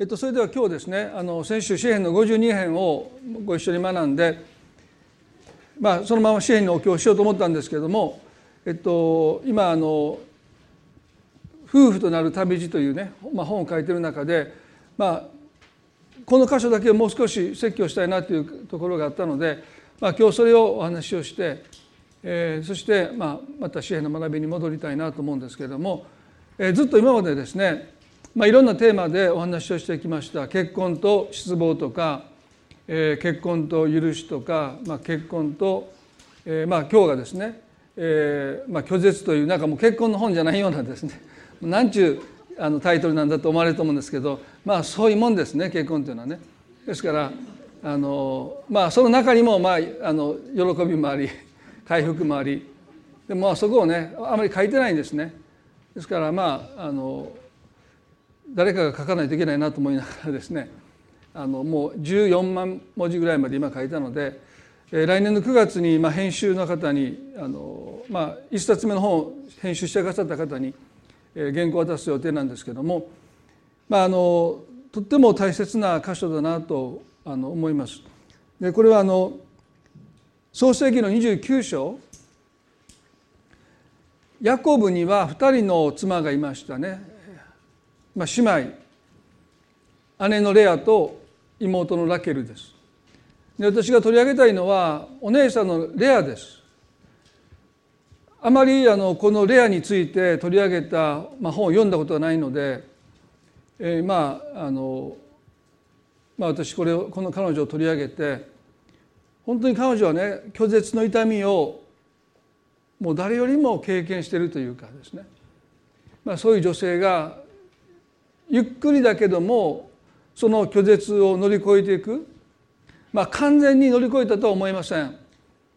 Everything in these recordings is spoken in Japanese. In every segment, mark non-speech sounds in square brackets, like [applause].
えっと、それでは今日ですねあの先週詩篇の52編をご一緒に学んで、まあ、そのまま詩篇のお経をしようと思ったんですけれども、えっと、今あの「夫婦となる旅路」というね、まあ、本を書いてる中で、まあ、この箇所だけをもう少し説教したいなというところがあったので、まあ、今日それをお話をして、えー、そして、まあ、また詩篇の学びに戻りたいなと思うんですけれども、えー、ずっと今までですねまあ、いろんなテーマでお話をしてきました結婚と失望とか、えー、結婚と許しとか、まあ、結婚と、えー、まあ今日がですね、えーまあ、拒絶というなんかもう結婚の本じゃないようなですねなんちゅうあのタイトルなんだと思われると思うんですけどまあそういうもんですね結婚というのはね。ですからあのまあその中にも、まあ、あの喜びもあり回復もありでもまあそこをねあまり書いてないんですね。ですからまああの誰かが書かないといけないなと思いながらですねあのもう14万文字ぐらいまで今書いたので、えー、来年の9月にまあ編集の方にあの、まあ、1冊目の本を編集してくださった方に、えー、原稿を渡す予定なんですけども、まあ、あのとっても大切な箇所だなとあの思います。でこれはあの創世記の29章ヤコブには2人の妻がいましたねまあ、姉妹姉のレアと妹のラケルです。で私が取り上げたいのはお姉さんのレアです。あまりあのこのレアについて取り上げた、まあ、本を読んだことがないので、えー、まああのまあ私これをこの彼女を取り上げて本当に彼女はね拒絶の痛みをもう誰よりも経験しているというかですね、まあ、そういう女性がゆっくりだけどもその拒絶を乗り越えていくまあ完全に乗り越えたとは思いません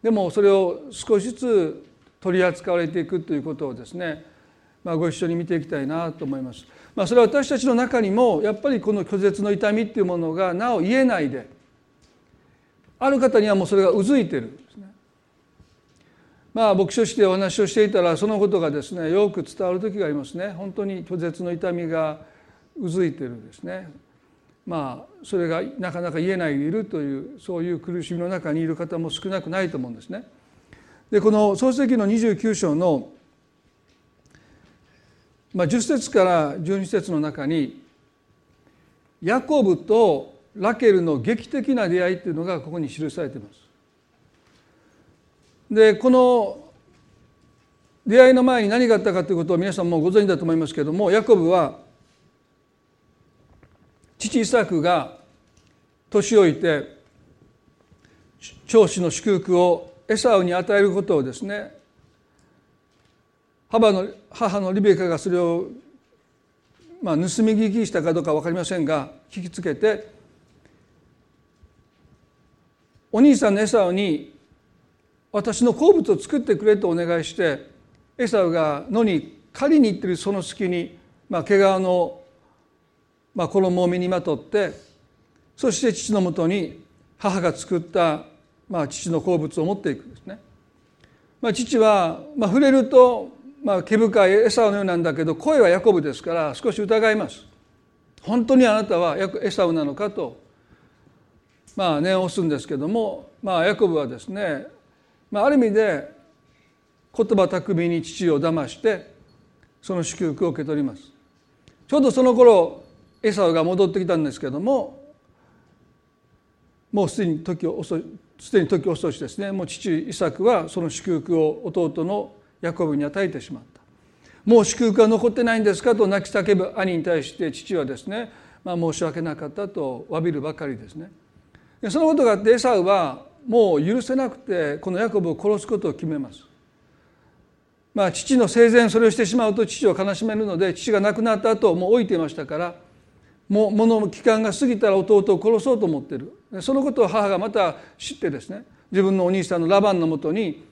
でもそれを少しずつ取り扱われていくということをですね、まあ、ご一緒に見ていきたいなと思います。まあ、それは私たちの中にもやっぱりこの拒絶の痛みっていうものがなお言えないである方にはもうそれがうずいてるんですね。まあ牧師としてお話をしていたらそのことがですねよく伝わる時がありますね。本当に拒絶の痛みがうずいてるですねまあそれがなかなか言えないでいるというそういう苦しみの中にいる方も少なくないと思うんですね。でこの創世記の29章の、まあ、10節から12節の中にヤコブとラケルの劇的な出会いっていうのがここに記されています。でこの出会いの前に何があったかということを皆さんもご存知だと思いますけれどもヤコブは父イサクが年老いて長子の祝福をエサウに与えることをですね母の母のリベカがそれを、まあ、盗み聞きしたかどうか分かりませんが聞きつけてお兄さんのエサウに私の好物を作ってくれとお願いしてエサウが野に狩りに行ってるその隙に、まあ、毛皮のまあ、衣を身にまとってそして父のもとに母が作った、まあ、父の好物を持っていくんですね。まあ、父は、まあ、触れると、まあ、毛深い餌のようなんだけど声はヤコブですから少し疑います。本当にあなたはエサウなのかと、まあ、念を押すんですけども、まあ、ヤコブはですね、まあ、ある意味で言葉巧みに父を騙してその祝福を受け取ります。ちょうどその頃エサウが戻ってきたんですけどももうすでに時を遅いすでに時遅しですねもう父イサクはその祝福を弟のヤコブに与えてしまった。もう祝福が残ってないんですかと泣き叫ぶ兄に対して父はですね、まあ、申し訳なかったと詫びるばかりですね。そのことがあってエサウはもう許せなくてこのヤコブを殺すことを決めます。まあ父の生前それをしてしまうと父を悲しめるので父が亡くなった後もう置いていましたからもうの期間が過ぎたら弟を殺そうと思ってる。そのことを母がまた知ってですね。自分のお兄さんのラバンのもとに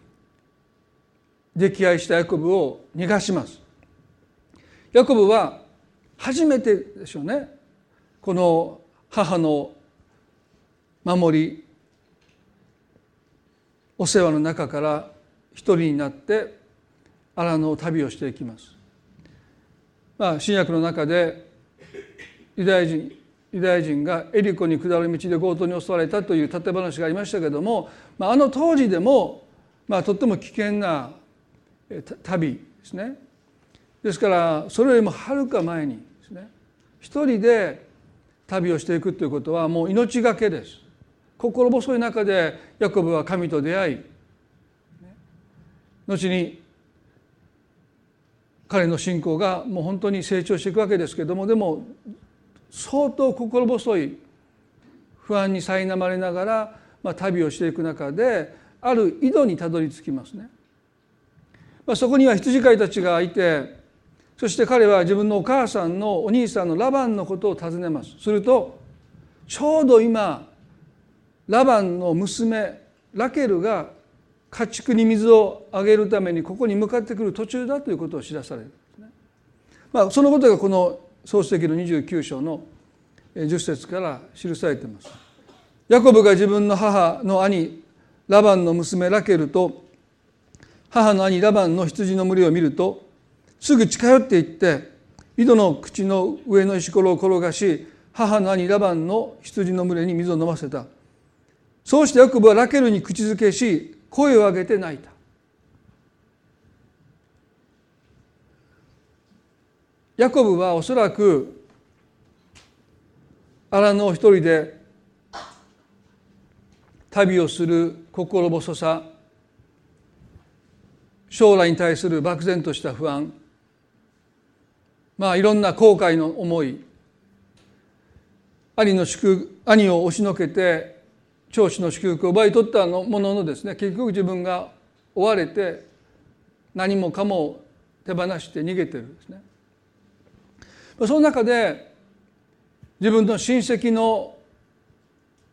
溺愛したヤコブを逃がします。ヤコブは初めてでしょうね。この母の守りお世話の中から一人になって荒野旅をしていきます。まあ、新約の中でユダヤ人ユダヤ人がエリコに下る道で強盗に襲われたという立て話がありましたけども、まあ、あの当時でも、まあ、とっても危険な旅ですね。ですからそれよりもはるか前にですね一人で旅をしていくということはもう命がけです。心細い中でヤコブは神と出会い後に彼の信仰がもう本当に成長していくわけですけどもでも相当心細い不安に苛まれながら、まあ、旅をしていく中である井戸にたどり着きますね。まあ、そこには羊飼いたちがいてそして彼は自分のお母さんのお兄さんのラバンのことを尋ねます。するとちょうど今ラバンの娘ラケルが家畜に水をあげるためにここに向かってくる途中だということを知らされるね。まあ、そのことがこの創世記の29章の10節から記されています。ヤコブが自分の母の兄ラバンの娘ラケルと母の兄ラバンの羊の群れを見るとすぐ近寄っていって井戸の口の上の石ころを転がし母の兄ラバンの羊の群れに水を飲ませたそうしてヤコブはラケルに口づけし声を上げて泣いたヤコブはおそらく荒野を一人で旅をする心細さ将来に対する漠然とした不安まあいろんな後悔の思い兄の祝兄を押しのけて長子の祝福を奪い取ったもののですね結局自分が追われて何もかも手放して逃げてるんですね。その中で自分の親戚の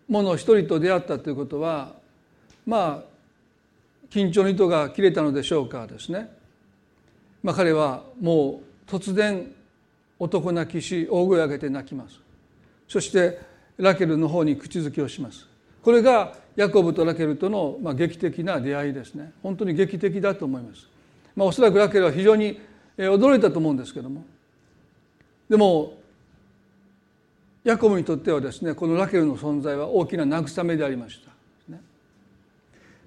者一人と出会ったということはまあ緊張の糸が切れたのでしょうかですね、まあ、彼はもう突然男泣きし大声を上げて泣きます。そしてラケルの方に口づきをします。これがヤコブとラケルとのまあ劇的な出会いですね。本当に劇的だと思います、まあ、おそらくラケルは非常に驚いたと思うんですけども。でもヤコブにとってはですねこのラケルの存在は大きな慰めでありました。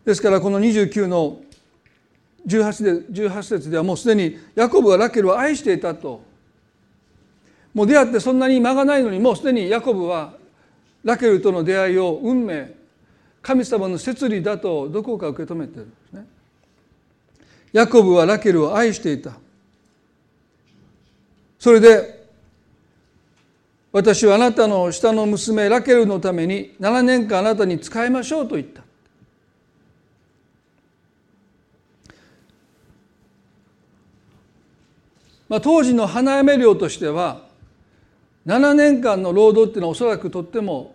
ですからこの29の18で18節ではもうすでにヤコブはラケルを愛していたともう出会ってそんなに間がないのにもうすでにヤコブはラケルとの出会いを運命神様の摂理だとどこか受け止めてるんですね。ヤコブはラケルを愛していた。それで私はあなたの下の娘ラケルのために7年間あなたに仕えましょうと言った。まあ、当時の花嫁寮としては7年間の労働っていうのはおそらくとっても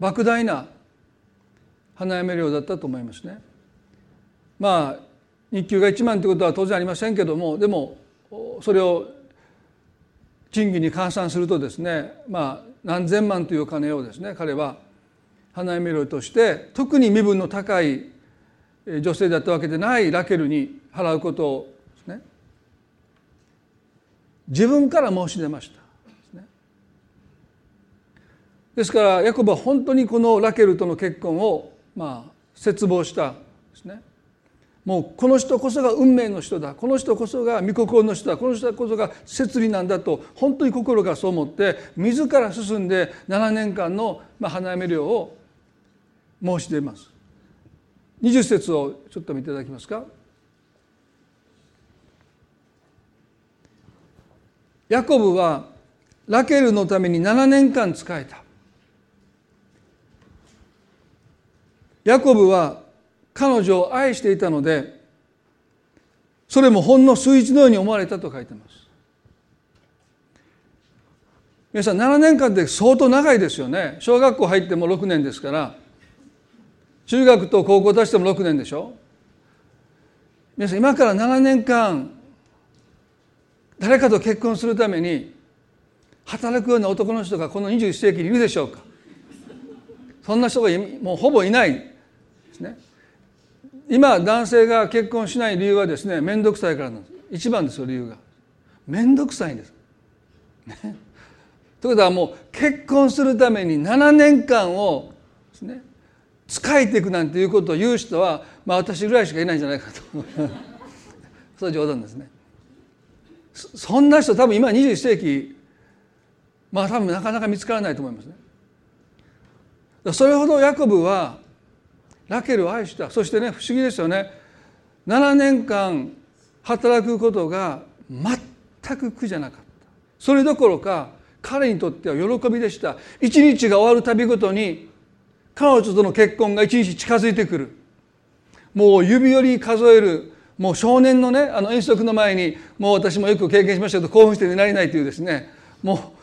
莫大な花嫁寮だったと思いますね。まあ日給が1万ということは当然ありませんけどもでもそれを賃金に換算するとですねまあ何千万というお金をですね彼は花嫁料として特に身分の高い女性だったわけでないラケルに払うことをですね自分から申し出ました。ですからヤコブは本当にこのラケルとの結婚をまあ切望したんですね。もうこの人こそが運命の人だ。この人こそが御心の人だ。この人こそが摂理なんだと本当に心がそう思って自ら進んで7年間の花嫁料を申し出ます。20節をちょっと見ていただきますか。ヤコブはラケルのために7年間仕えた。ヤコブは彼女を愛していたのでそれもほんの数日のように思われたと書いてます。皆さん7年間って相当長いですよね。小学校入っても6年ですから中学と高校出しても6年でしょ。皆さん今から7年間誰かと結婚するために働くような男の人がこの21世紀にいるでしょうか。そんな人がもうほぼいないですね。今男性が結婚しない理由はですね面倒くさいからなんです。一番ですよ理由が。面倒くさいんです、ね、ということはもう結婚するために7年間をですね使えていくなんていうことを言う人は、まあ、私ぐらいしかいないんじゃないかと [laughs] それは冗談ですね。そんな人多分今21世紀まあ多分なかなか見つからないと思いますね。それほどヤコブはラケルを愛した。そしてね不思議ですよね。7年間働くことが全く苦じゃなかった。それどころか彼にとっては喜びでした。一日が終わるたびごとに彼女との結婚が一日近づいてくる。もう指折り数えるもう少年のねあの遠足の前にもう私もよく経験しましたけど興奮して寝られないというですね。も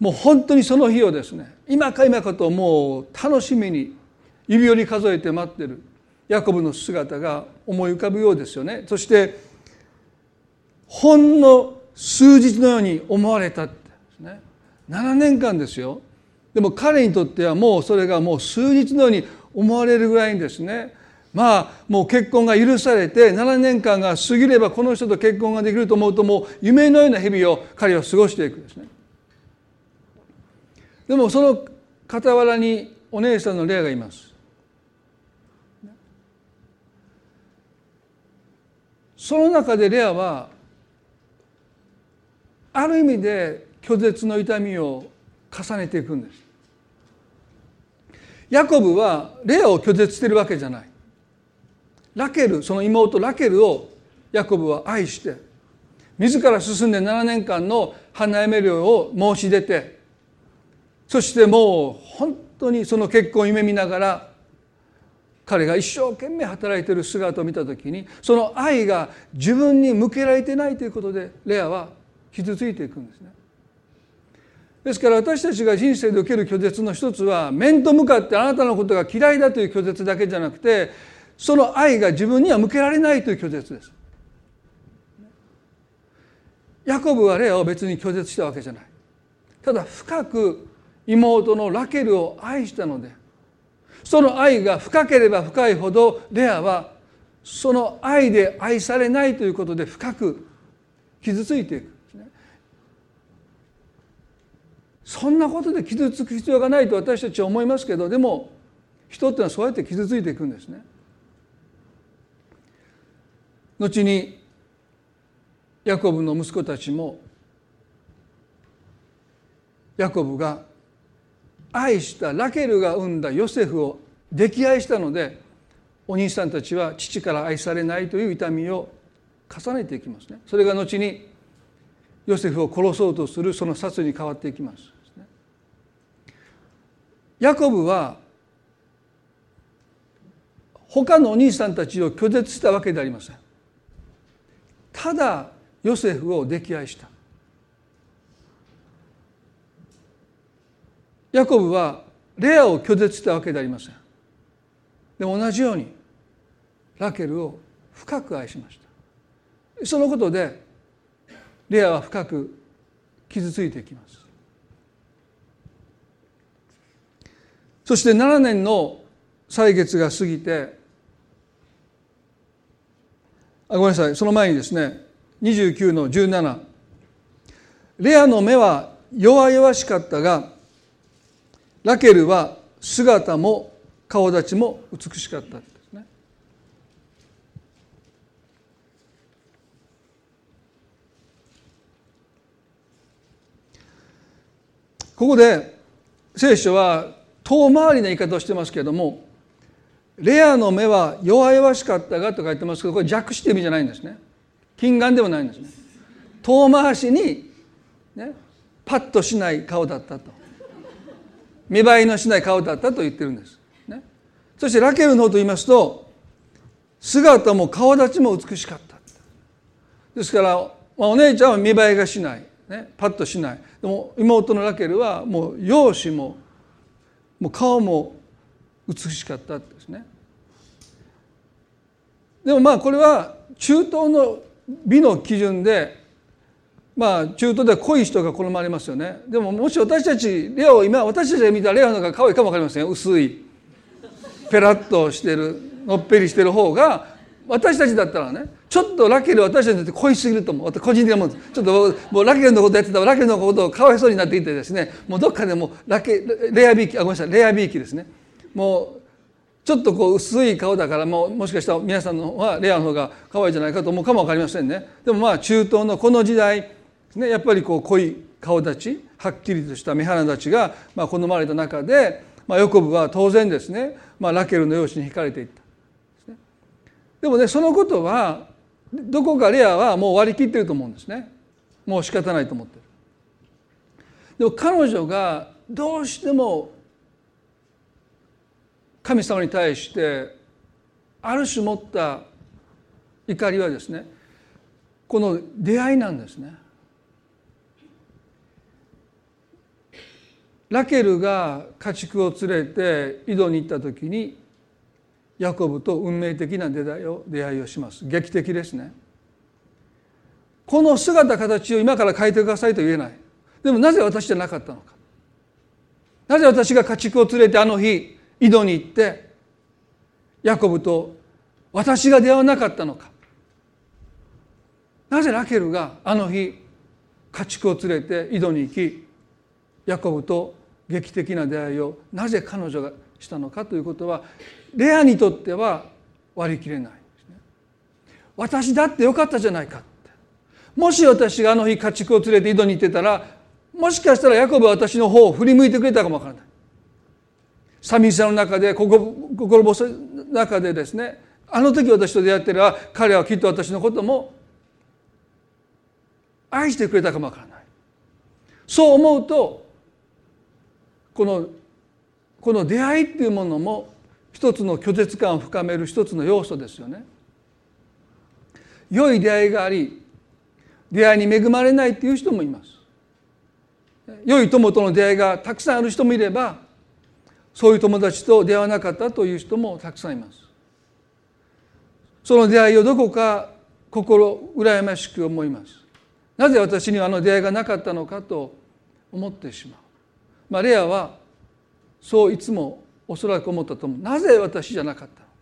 うもう本当にその日をですね今か今かともう楽しみに指折り数えて待ってる。ヤコブの姿が思い浮かぶようですよね。そしてほんの数日のように思われたって。ですね7年間ですよ。でも彼にとってはもうそれがもう数日のように思われるぐらいにですね。まあもう結婚が許されて7年間が過ぎればこの人と結婚ができると思うともう夢のような日々を彼は過ごしていくんですね。でもその傍らにお姉さんのレアがいます。その中でレアはある意味で拒絶の痛みを重ねていくんです。ヤコブはレアを拒絶してるわけじゃない。ラケルその妹ラケルをヤコブは愛して自ら進んで7年間の花嫁料を申し出てそしてもう本当にその結婚を夢見ながら彼が一生懸命働いている姿を見た時にその愛が自分に向けられてないということでレアは傷ついていくんですね。ですから私たちが人生で受ける拒絶の一つは面と向かってあなたのことが嫌いだという拒絶だけじゃなくてその愛が自分には向けられないという拒絶です。ヤコブはレアを別に拒絶したわけじゃない。ただ深く妹のラケルを愛したのでその愛が深ければ深いほどレアはその愛で愛されないということで深く傷ついていく。そんなことで傷つく必要がないと私たちは思いますけどでも人っていうのはそうやって傷ついていくんですね。後にヤコブの息子たちもヤコブが愛したラケルが産んだヨセフを溺愛したのでお兄さんたちは父から愛されないという痛みを重ねていきますね。それが後にヨセフを殺そうとするその殺に変わっていきます。ヤコブは他のお兄さんたちを拒絶したわけでありませんただヨセフを溺愛したヤコブはレアを拒絶したわけでありません。でも同じようにラケルを深く愛しました。そのことでレアは深く傷ついていきます。そして7年の歳月が過ぎてあごめんなさい。その前にですね29の17レアの目は弱々しかったがラケルは姿も顔立ちも美しかったですね。ここで聖書は遠回りな言い方をしてますけれどもレアの目は弱々しかったがと書いてますけどこれ弱視って意味じゃないんですね。近眼でもないんですね。遠回しに、ね、パッとしない顔だったと。見栄えのしない顔だったと言ってるんです、ね、そしてラケルの方と言いますと姿も顔立ちも美しかった。ですから、まあ、お姉ちゃんは見栄えがしない、ね、パッとしない。でも妹のラケルはもう容姿ももう顔も美しかったですね。でもまあこれは中東の美の基準でまあ中東では濃い人が好まれますよね。でももし私たちレアを今私たちが見たレアの方が可愛いかも分かりません薄い。ペラッとしてる。のっぺりしてる方が私たちだったらねちょっとラケル私たちにとって恋しすぎると思う。個人的なもんちょっともうラケルのことやってたらラケルのことをかわいそうになっていてですねもうどっかでもラケレアビーキあごめんなさい。レアビーキですね。もうちょっとこう薄い顔だからもうもしかしたら皆さんのはレアの方が可愛いじゃないかと思うかも分かりませんね。でもまあ中東のこの時代ねやっぱりこう濃い顔立ちはっきりとした目鼻立ちがま好まれた中で、まあ、ヨコブは当然ですね、まあ、ラケルの容姿に惹かれていった。でもねそのことはどこかレアはもう割り切ってると思うんですね。もう仕方ないと思ってる。でも彼女がどうしても神様に対してある種持った怒りはですねこの出会いなんですね。ラケルが家畜を連れて井戸に行った時にヤコブと運命的な出会いを出会いをします。劇的ですね。この姿形を今から変えてくださいと言えない。でもなぜ私じゃなかったのか。なぜ私が家畜を連れてあの日井戸に行ってヤコブと私が出会わなかったのか。なぜラケルがあの日家畜を連れて井戸に行きヤコブと劇的な出会いをなぜ彼女がしたのかということはレアにとっては割り切れない。ね私だってよかったじゃないかってもし私があの日家畜を連れて井戸に行ってたらもしかしたらヤコブは私の方を振り向いてくれたかもわからない。寂しさの中で心細い中でですねあの時私と出会ってれば彼はきっと私のことも愛してくれたかもわからない。そう思うとこのこの出会いっていうものも一つの拒絶感を深める一つの要素ですよね。良い出会いがあり出会いに恵まれないっていう人もいます。良い友との出会いがたくさんある人もいればそういう友達と出会わなかったという人もたくさんいます。その出会いをどこか心羨ましく思います。なぜ私にはあの出会いがなかったのかと思ってしまう。まあ、レアはそういつもおそらく思ったと思う。なぜ私じゃなかったのか。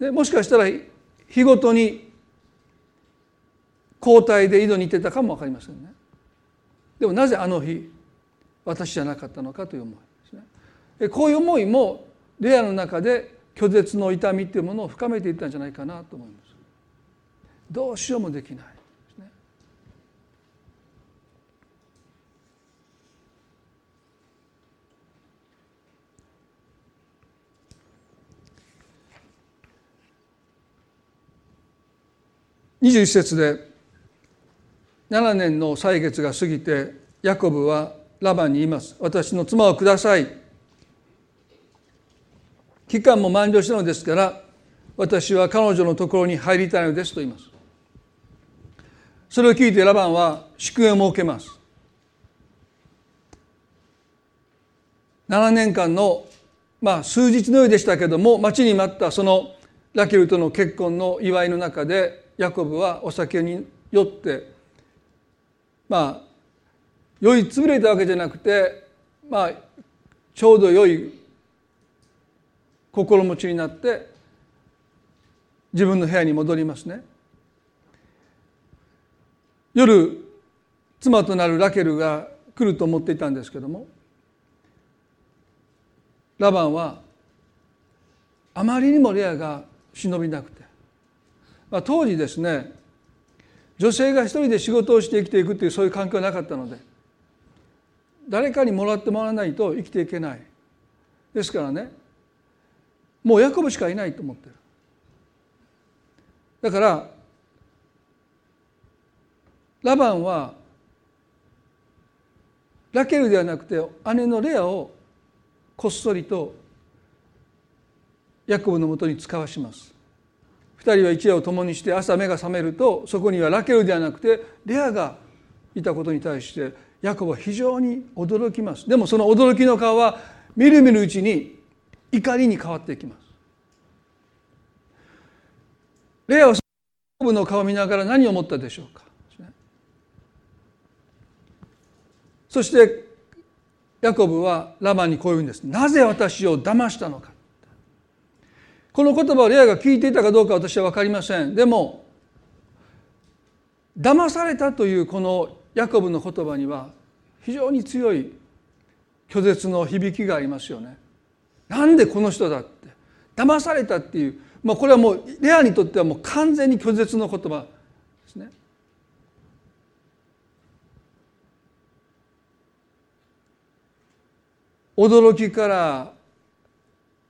でもしかしたら日ごとに交代で井戸に行ってたかも分かりませんね。でもなぜあの日私じゃなかったのかという思いですね。こういう思いもレアの中で拒絶の痛みっていうものを深めていったんじゃないかなと思います。どうしようもできない。21節で7年の歳月が過ぎてヤコブはラバンに言います。私の妻をください。期間も満了したのですから私は彼女のところに入りたいのですと言います。それを聞いてラバンは祝宴を設けます。7年間のまあ数日のようでしたけども待ちに待ったそのラケルとの結婚の祝いの中でヤコブはお酒に酔ってまあ酔い潰れたわけじゃなくてまあちょうど良い心持ちになって自分の部屋に戻りますね。夜妻となるラケルが来ると思っていたんですけどもラバンはあまりにもレアが忍びなくてまあ、当時ですね女性が一人で仕事をして生きていくっていうそういう環境はなかったので誰かにもらってもらわないと生きていけない。ですからねもうヤコブしかいないと思ってる。だからラバンはラケルではなくて姉のレアをこっそりとヤコブのもとに使わします。人は一夜を共にして朝目が覚めるとそこにはラケルではなくてレアがいたことに対してヤコブは非常に驚きます。でもその驚きの顔はみるみるうちに怒りに変わっていきます。レアはヤコブの顔を見ながら何を思ったでしょうか。そしてヤコブはラバンにこう言うんです。なぜ私を騙したのか。この言葉をレアが聞いていたかどうか私は分かりませんでも騙されたというこのヤコブの言葉には非常に強い拒絶の響きがありますよね。なんでこの人だって騙されたっていう、まあ、これはもうレアにとってはもう完全に拒絶の言葉ですね。驚きから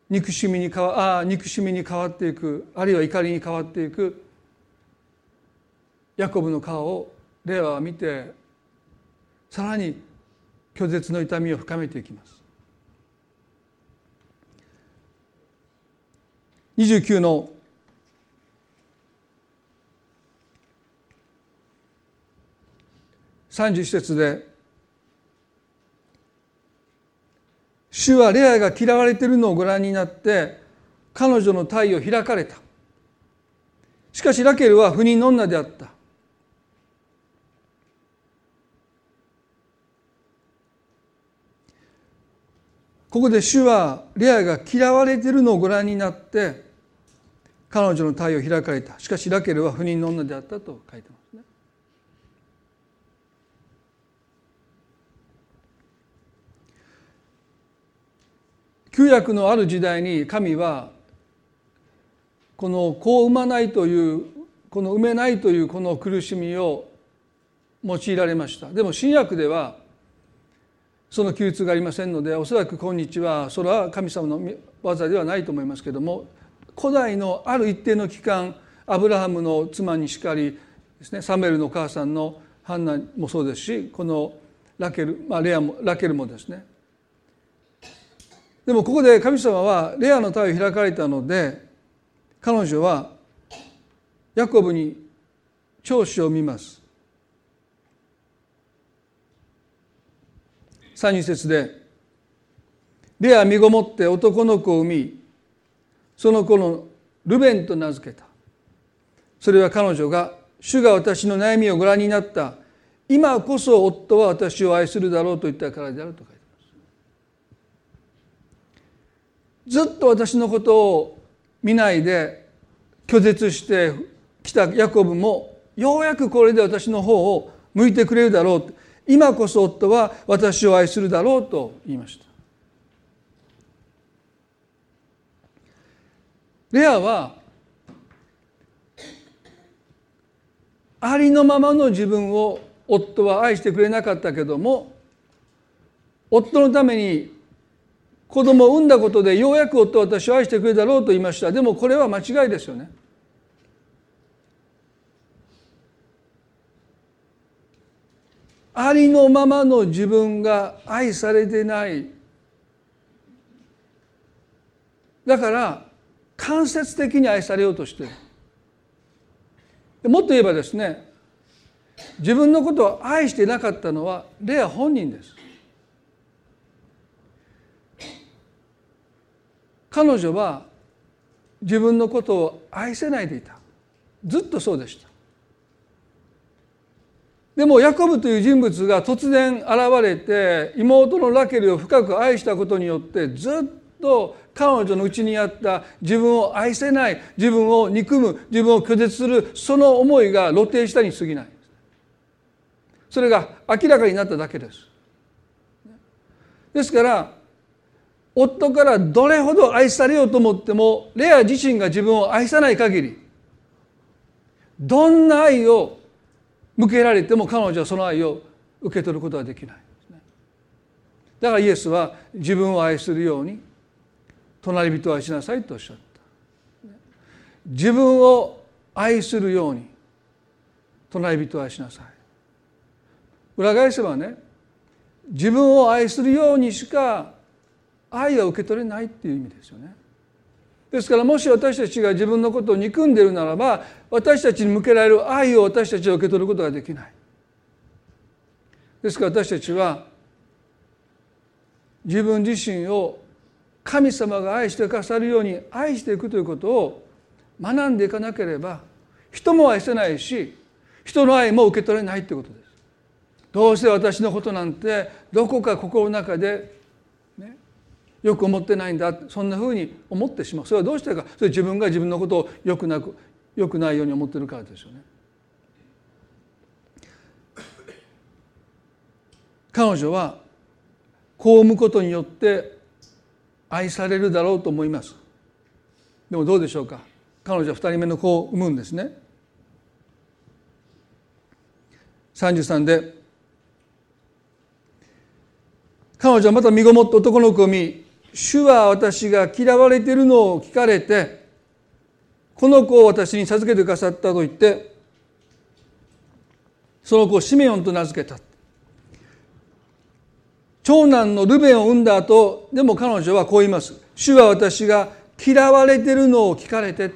憎しみに変わあ憎しみに変わっていくあるいは怒りに変わっていくヤコブの顔をレアは見てさらに拒絶の痛みを深めていきます。29の31節で「主はレアが嫌われているのをご覧になって彼女の体を開かれた」「しかしラケルは不妊の女であった」ここで主はレアが嫌われているのをご覧になって彼女の体を開かれた。しかしラケルは不妊の女であったと書いてますね。旧約のある時代に神はこの子を産まないというこの産めないというこの苦しみを用いられました。でも新約ではその窮屈がありませんのでおそらく今日はそれは神様の技ではないと思いますけども古代のある一定の期間アブラハムの妻にしかりですねサムエルのお母さんのハンナもそうですしこのラケル、まあ、レアもラケルもですねでもここで神様はレアの体を開かれたので彼女はヤコブに長子を見ます。32節でレア身ごもって男の子を産みその子のルベンと名付けた。それは彼女が主が私の悩みをご覧になった。今こそ夫は私を愛するだろうと言ったからであると書いてますずっと私のことを見ないで拒絶してきたヤコブもようやくこれで私の方を向いてくれるだろう今こそ夫は私を愛するだろうと言いました。レアはありのままの自分を夫は愛してくれなかったけども夫のために子供を産んだことでようやく夫は私を愛してくれるだろうと言いました。でもこれは間違いですよね。ありのままの自分が愛されてない。だから間接的に愛されようとしてる。もっと言えばですね自分のことを愛してなかったのはレア本人です。彼女は自分のことを愛せないでいた。ずっとそうでした。でもヤコブという人物が突然現れて妹のラケルを深く愛したことによってずっと彼女のうちにあった自分を愛せない自分を憎む自分を拒絶するその思いが露呈したに過ぎない。それが明らかになっただけです。ですから夫からどれほど愛されようと思ってもレア自身が自分を愛さない限りどんな愛を向けられても彼女はその愛を受け取ることはできない。だからイエスは自分を愛するように隣人を愛しなさいとおっしゃった。自分を愛するように隣人を愛しなさい。裏返せばね自分を愛するようにしか愛は受け取れないっていう意味ですよね。ですからもし私たちが自分のことを憎んでいるならば私たちに向けられる愛を私たちは受け取ることができない。ですから私たちは自分自身を神様が愛してくださるように愛していくということを学んでいかなければ人も愛せないし人の愛も受け取れないということです。どうして私のことなんてどこか心の中で、よく思ってないんだ。そんなふうに思ってしまう。それはどうしてか。それ自分が自分のことをよくなくよくないように思ってるからですよね。彼女はこう産むことによって愛されるだろうと思います。でもどうでしょうか。彼女は2人目の子を産むんですね。33で彼女はまた身ごもって男の子を見主は私が嫌われているのを聞かれてこの子を私に授けてくださったと言ってその子をシメオンと名付けた。長男のルベンを産んだ後でも彼女はこう言います。主は私が嫌われているのを聞かれて。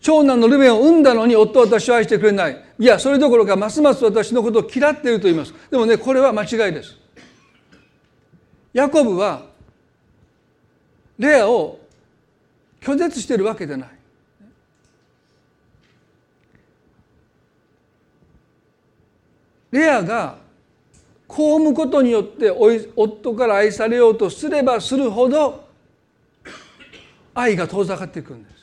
長男のルベンを産んだのに夫は私を愛してくれない。いやそれどころかますます私のことを嫌っていると言います。でもねこれは間違いです。ヤコブはレアを拒絶しているわけでない。レアがこう産むことによって夫から愛されようとすればするほど愛が遠ざかっていくんです。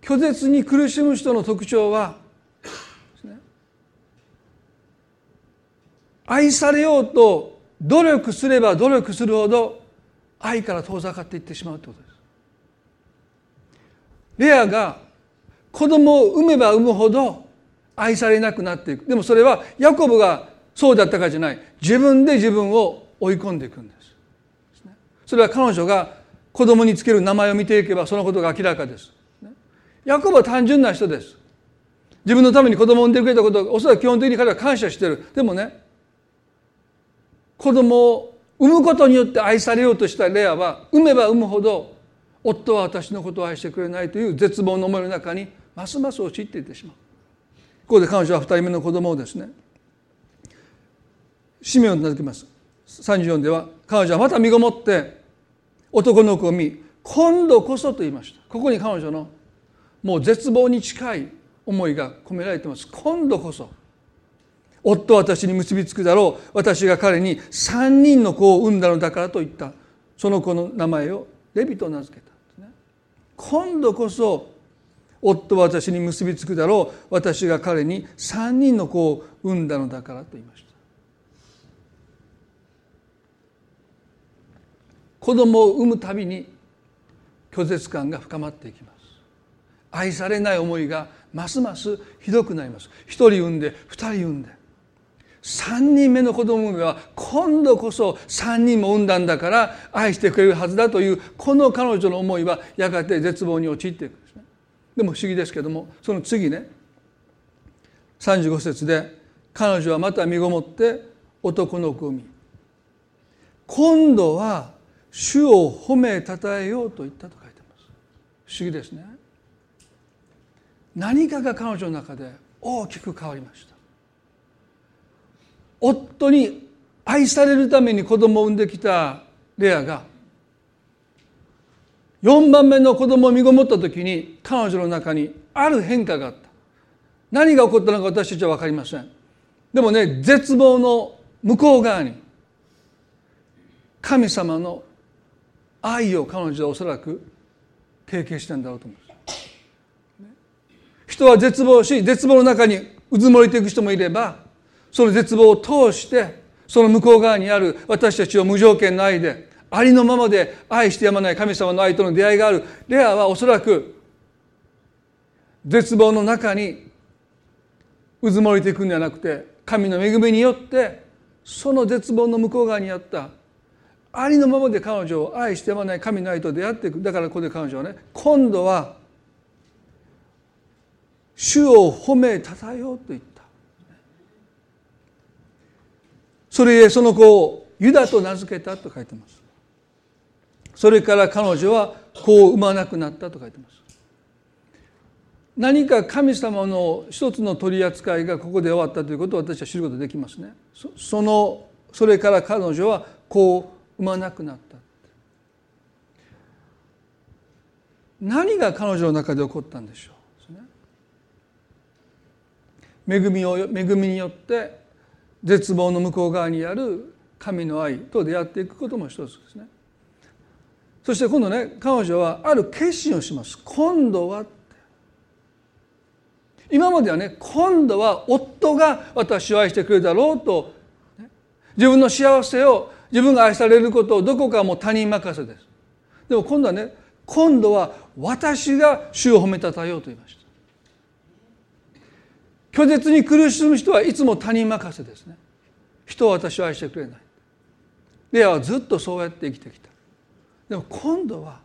拒絶に苦しむ人の特徴は愛されようと努力すれば努力するほど愛から遠ざかっていってしまうということです。レアが子供を産めば産むほど愛されなくなっていく。でもそれはヤコブがそうだったかじゃない。自分で自分を追い込んでいくんです。それは彼女が子供につける名前を見ていけばそのことが明らかです。ヤコブは単純な人です。自分のために子供を産んでくれたことおそらく基本的に彼は感謝してる。でもね子供を産むことによって愛されようとしたレアは産めば産むほど夫は私のことを愛してくれないという絶望の思いの中にますます陥っていってしまう。ここで彼女は2人目の子供をですね使命を名付けます。34では彼女はまた身ごもって男の子を見今度こそと言いました。ここに彼女のもう絶望に近い思いが込められています。今度こそ。夫は私に結びつくだろう。私が彼に3人の子を産んだのだからと言った。その子の名前をレビと名付けた。んですね今度こそ夫は私に結びつくだろう。私が彼に3人の子を産んだのだからと言いました。子供を産むたびに拒絶感が深まっていきます。愛されない思いがますますひどくなります。一人産んで二人産んで。3人目の子供は今度こそ3人も産んだんだから愛してくれるはずだというこの彼女の思いはやがて絶望に陥っていくんですね。でも不思議ですけどもその次ね35節で彼女はまた身ごもって男の子を見今度は主を褒めたたえようと言ったと書いてます。不思議ですね。何かが彼女の中で大きく変わりました。夫に愛されるために子供を産んできたレアが4番目の子供を身ごもった時に彼女の中にある変化があった。何が起こったのか私たちは分かりません。でもね絶望の向こう側に神様の愛を彼女はおそらく経験したんだろうと思います人は絶望し絶望の中にうずもれていく人もいればその絶望を通してその向こう側にある私たちを無条件の愛でありのままで愛してやまない神様の愛との出会いがある。レアはおそらく絶望の中にうずもれていくんではなくて神の恵みによってその絶望の向こう側にあったありのままで彼女を愛してやまない神の愛と出会っていく。だからここで彼女はね今度は主を褒めたたえようと言った。それへその子をユダと名付けたと書いてます。それから彼女は子を産まなくなったと書いてます。何か神様の一つの取り扱いがここで終わったということを私は知ることできますね。そのそれから彼女は子を産まなくなった。何が彼女の中で起こったんでしょう？恵みを恵みによって絶望の向こう側にある神の愛と出会っていくことも一つですね。そして今度ね彼女はある決心をします。今度は今まではね今度は夫が私を愛してくれるだろうと。自分の幸せを自分が愛されることをどこかも他人任せです。でも今度はね今度は私が主を褒めたたえようと言いました。拒絶に苦しむ人はいつも他人任せですね。人は私を愛してくれない。レアはずっとそうやって生きてきた。でも今度は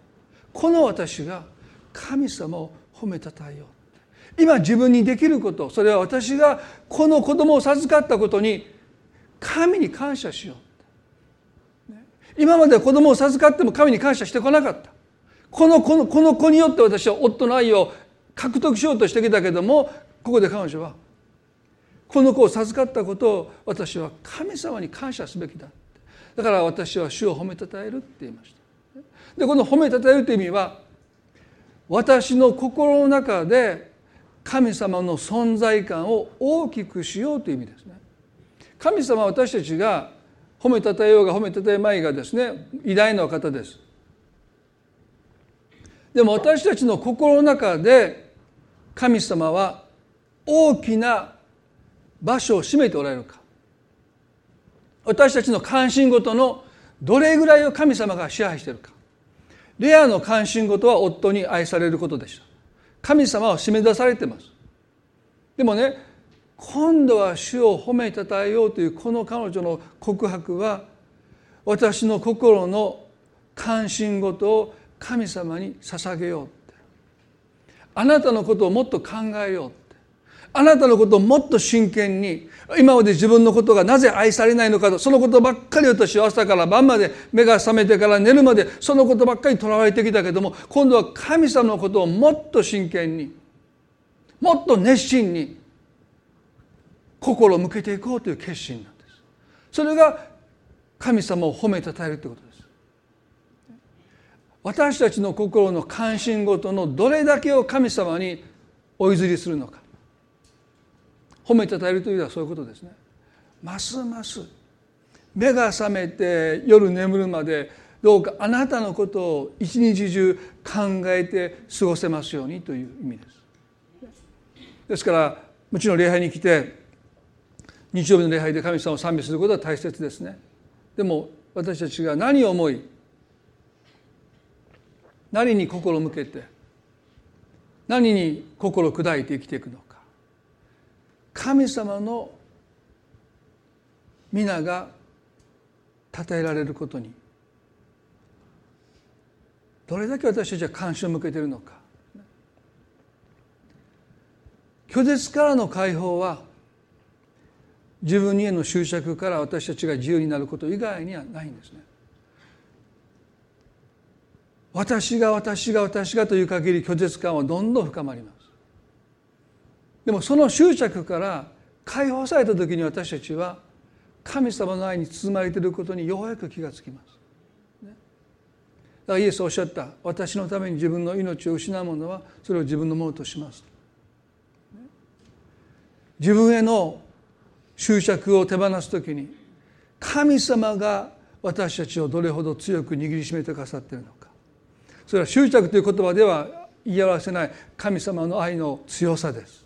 この私が神様を褒めたたえよう。今自分にできることそれは私がこの子供を授かったことに神に感謝しよう。今までは子供を授かっても神に感謝してこなかった。このこのこの子によって私は夫の愛を獲得しようとしてきたけどもここで彼女はこの子を授かったことを私は神様に感謝すべきだ。だから私は主を褒めたたえるって言いました。でこの褒めたたえるという意味は私の心の中で神様の存在感を大きくしようという意味ですね。神様は私たちが褒めたたえようが褒めたたえまいがですね偉大な方です。でも私たちの心の中で神様は大きな場所を占めておられるか。私たちの関心事のどれぐらいを神様が支配しているか。レアの関心事は夫に愛されることでした。神様は締め出されてます。でもね今度は主を褒めたたえようというこの彼女の告白は私の心の関心事を神様に捧げようって。あなたのことをもっと考えようって。あなたのことをもっと真剣に今まで自分のことがなぜ愛されないのかとそのことばっかり私は朝から晩まで目が覚めてから寝るまでそのことばっかりとらわれてきたけども今度は神様のことをもっと真剣にもっと熱心に心を向けていこうという決心なんです。それが神様を褒めたたえるということです。私たちの心の関心事のどれだけを神様にお譲りするのか。褒めたたえるというのはそういうことですね。ますます。目が覚めて夜眠るまでどうかあなたのことを一日中考えて過ごせますようにという意味です。ですからもちろん礼拝に来て日曜日の礼拝で神様を賛美することは大切ですね。でも私たちが何を思い何に心を向けて何に心を砕いて生きていくの神様の皆が称えられることにどれだけ私たちは関心を向けているのか拒絶からの解放は自分への執着から私たちが自由になること以外にはないんですね。私が私が私がという限り拒絶感はどんどん深まります。でもその執着から解放された時に私たちは神様の愛に包まれていることにようやく気がつきます。だからイエスおっしゃった。私のために自分の命を失う者はそれを自分のものとします。自分への執着を手放す時に神様が私たちをどれほど強く握りしめてくださっているのか。それは執着という言葉では言い表せない神様の愛の強さです。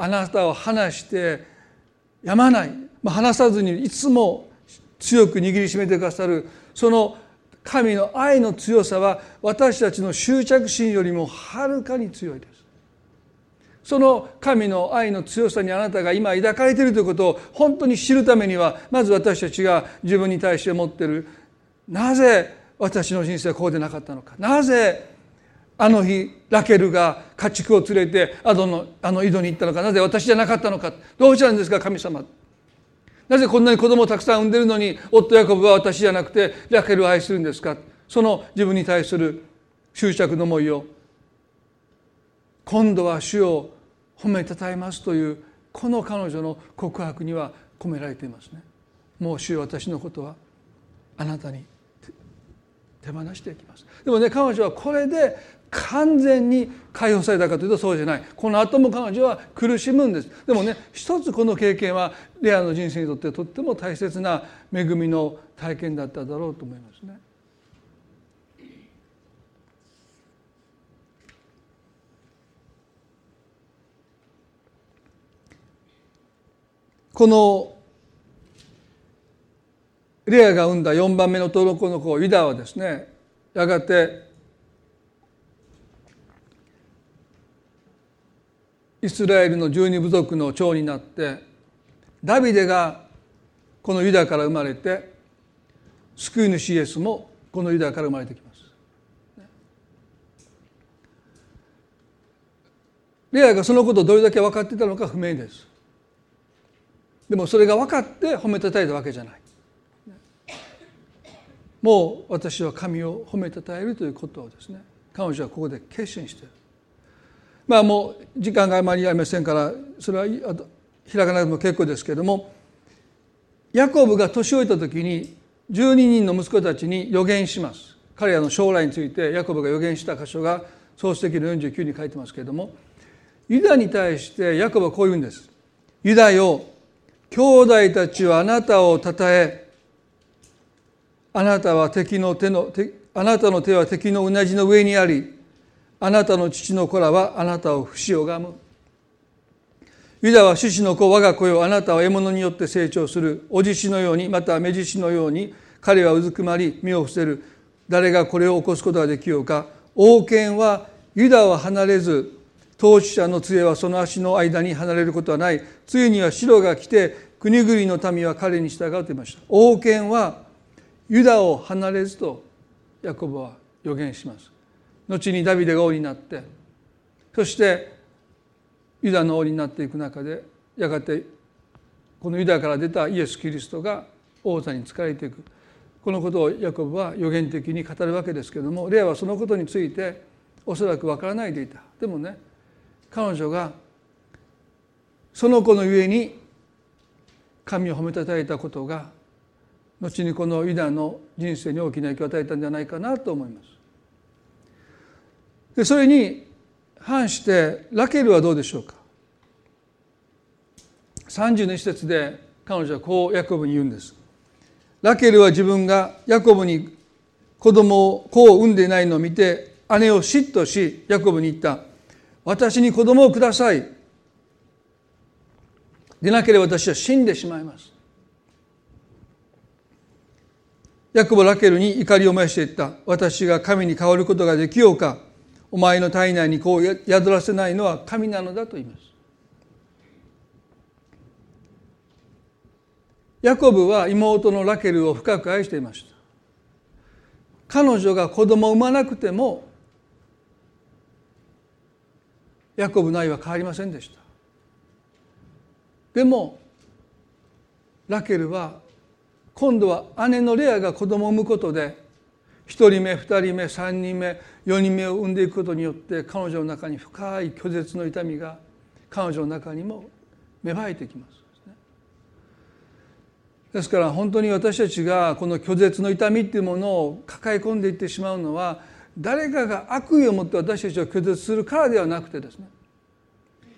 あなたを離してやまない、まあ、離さずにいつも強く握りしめてくださる。その神の愛の強さは私たちの執着心よりもはるかに強いです。その神の愛の強さにあなたが今抱かれているということを本当に知るためにはまず私たちが自分に対して持っている。なぜ私の人生はこうでなかったのか。なぜあの日ラケルが家畜を連れてアドのあの井戸に行ったのか。なぜ私じゃなかったのか。どうしたんですか神様。なぜこんなに子供をたくさん産んでるのに夫ヤコブは私じゃなくてラケルを愛するんですか。その自分に対する執着の思いを。今度は主を褒めたたえます。というこの彼女の告白には込められていますね。もう主よ私のことはあなたに手放していきます。でもね彼女はこれで完全に解放されたかというとそうじゃないこの後も彼女は苦しむんですでもね一つこの経験はレアの人生にとってとっても大切な恵みの体験だっただろうと思いますね。このレアが生んだ4番目の登録の子ユダはですねやがてイスラエルの十二部族の長になってダビデがこのユダから生まれて救い主イエスもこのユダから生まれてきます。レアがそのことをどれだけ分かっていたのか不明です。でもそれが分かって褒めたたえたわけじゃない。もう私は神を褒めたたえるということをですね彼女はここで決心している。まあもう時間があまりありませんからそれは開かなくても結構ですけれどもヤコブが年老いた時に12人の息子たちに予言します。彼らの将来についてヤコブが予言した箇所が創世記の49に書いてますけれどもユダに対してヤコブはこう言うんです。ユダよ兄弟たちはあなたをたたえあなたは敵の手のあなたの手は敵のうなじの上にありあなたの父の子らはあなたを不死拝む。ユダは獅子の子我が子よ。あなたは獲物によって成長する。お獅子のようにまた目獅子のように彼はうずくまり身を伏せる。誰がこれを起こすことができようか。王権はユダは離れず統治者の杖はその足の間に離れることはない。ついには白が来て国々の民は彼に従うと言いました。王権はユダを離れずとヤコブは予言します。後にダビデが王になってそしてユダの王になっていく中でやがてこのユダから出たイエス・キリストが王座に仕えていくこのことをヤコブは予言的に語るわけですけどもレアはそのことについておそらくわからないでいたでもね彼女がその子のゆえに神を褒めたたえたことが後にこのユダの人生に大きな影響を与えたんじゃないかなと思います。でそれに反してラケルはどうでしょうか？30の一節で彼女はこうヤコブに言うんです。ラケルは自分がヤコブに子供を子を産んでいないのを見て姉を嫉妬しヤコブに言った。私に子供をください。でなければ私は死んでしまいます。ヤコブラケルに怒りを燃やしていった。私が神に変わることができようか？お前の体内にこう宿らせないのは神なのだと言います。ヤコブは妹のラケルを深く愛していました。彼女が子供を産まなくてもヤコブの愛は変わりませんでした。でもラケルは今度は姉のレアが子供を産むことで1人目2人目3人目4人目を産んでいくことによって彼女の中に深い拒絶の痛みが彼女の中にも芽生えてきます。ですから本当に私たちがこの拒絶の痛みっていうものを抱え込んでいってしまうのは誰かが悪意を持って私たちを拒絶するからではなくてですね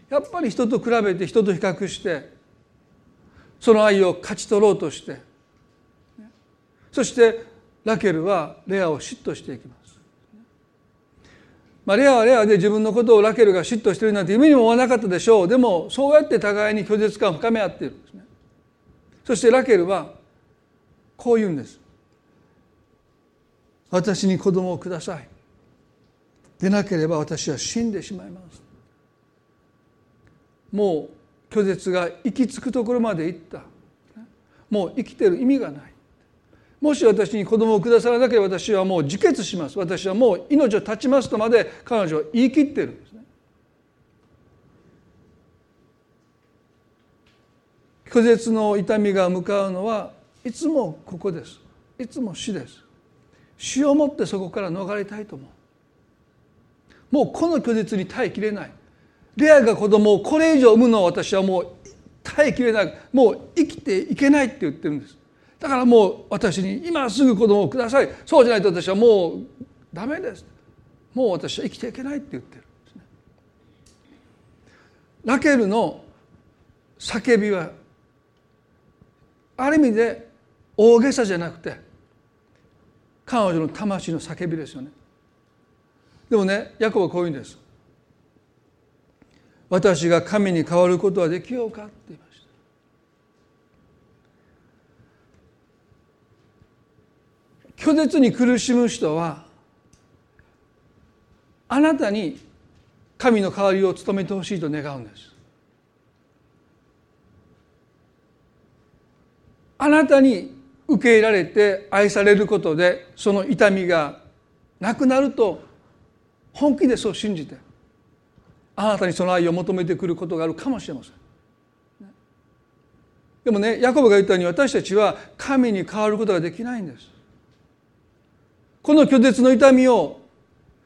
やっぱり人と比べて人と比較してその愛を勝ち取ろうとしてそしてラケルはレアを嫉妬していきます。まあ、レアはレアで自分のことをラケルが嫉妬してるなんて夢にも思わなかったでしょう。でもそうやって互いに拒絶感を深め合っているんですね。そしてラケルはこう言うんです。私に子供をください。でなければ私は死んでしまいます。もう拒絶が行き着くところまで行った。もう生きてる意味がない。もし私に子供をくださらなければ私はもう自決します。私はもう命を絶ちますとまで彼女は言い切ってるんですね。拒絶の痛みが向かうのはいつもここです。いつも死です。死をもってそこから逃れたいと思う。もうこの拒絶に耐えきれない。レアが子供をこれ以上産むのを私はもう耐えきれない。もう生きていけないって言ってるんです。だからもう私に今すぐ子供をください。そうじゃないと私はもうダメです。もう私は生きていけないって言ってるんですね。ラケルの叫びはある意味で大げさじゃなくて彼女の魂の叫びですよね。でもねヤコブはこういうんです。私が神に変わることはできようかって言いました拒絶に苦しむ人はあなたに神の代わりを務めてほしいと願うんですあなたに受け入れられて愛されることでその痛みがなくなると本気でそう信じてあなたにその愛を求めてくることがあるかもしれません。でもねヤコブが言ったように私たちは神に変わることができないんです。この拒絶の痛みを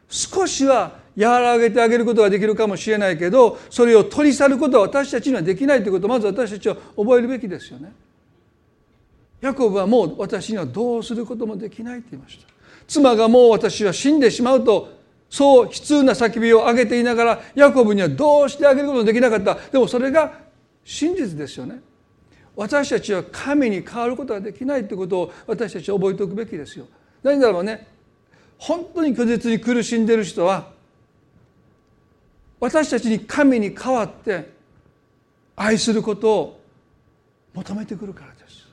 少しは和らげてあげることができるかもしれないけどそれを取り去ることは私たちにはできないということをまず私たちは覚えるべきですよね。ヤコブはもう私にはどうすることもできないと言いました。妻がもう私は死んでしまうとそう悲痛な叫びを上げていながらヤコブにはどうしてあげることもできなかったでもそれが真実ですよね私たちは神に変わることができないということを私たちは覚えておくべきですよ何だろうね。本当に拒絶に苦しんでいる人は私たちに神に代わって愛することを求めてくるからです。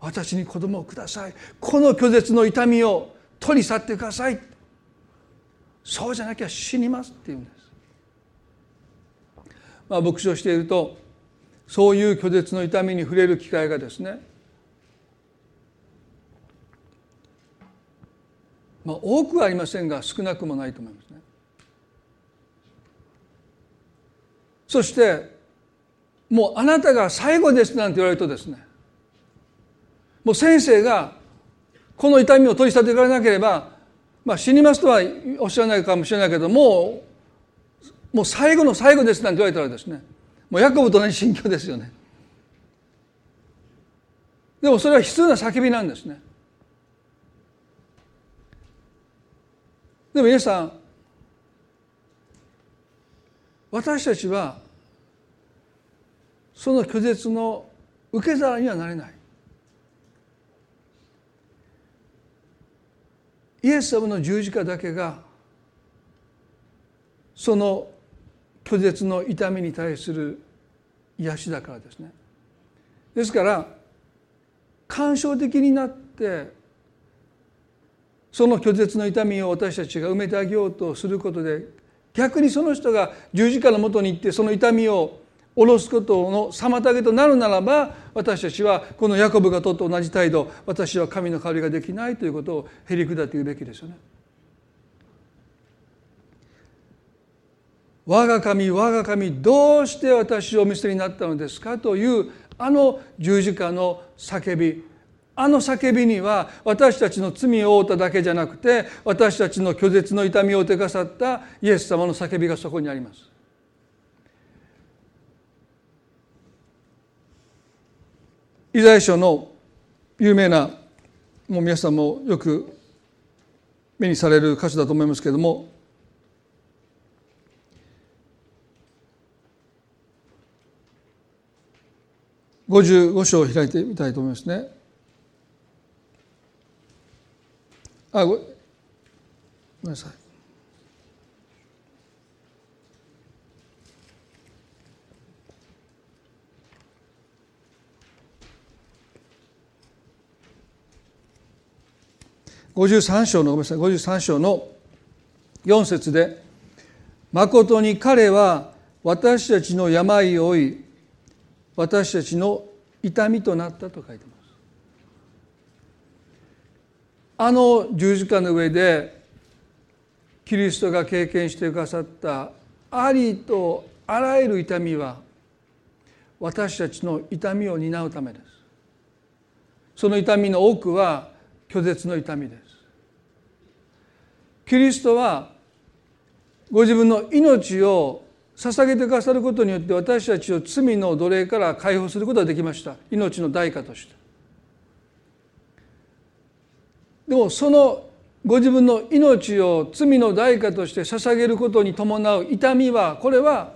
私に子供をください。この拒絶の痛みを取り去ってください。そうじゃなきゃ死にますって言うんです。まあ、牧師をしているとそういう拒絶の痛みに触れる機会がですねまあ多くはありませんが少なくもないと思いますね。そしてもうあなたが最後ですなんて言われるとですねもう先生がこの痛みを取り去っていかれなければ、まあ、死にますとはおっしゃらないかもしれないけどもうもう最後の最後ですなんて言われたらですねもうヤコブと同じ心境ですよね。でもそれは悲痛な叫びなんですね。でも皆さん私たちはその拒絶の受け皿にはなれない。イエス様の十字架だけがその拒絶の痛みに対する癒しだからですね。ですから感傷的になってその拒絶の痛みを私たちが埋めてあげようとすることで逆にその人が十字架のもとに行ってその痛みを下ろすことの妨げとなるならば私たちはこのヤコブがとって同じ態度私は神の代わりができないということをへり下って言うべきですよね。我が神我が神どうして私をお見捨てになったのですかというあの十字架の叫びあの叫びには私たちの罪を負っただけじゃなくて私たちの拒絶の痛みを手かさったイエス様の叫びがそこにあります。イザヤ書の有名なもう皆さんもよく目にされる箇所だと思いますけれども55章を開いてみたいと思いますね。あごめんなさい。53章のごめんなさい53章の4節で「まことに彼は私たちの病を負い私たちの痛みとなった」と書いてます。あの十字架の上でキリストが経験してくださったありとあらゆる痛みは私たちの痛みを担うためです。その痛みの多くは拒絶の痛みです。キリストはご自分の命を捧げてくださることによって私たちを罪の奴隷から解放することができました。命の代価として。でもそのご自分の命を罪の代価として捧げることに伴う痛みはこれは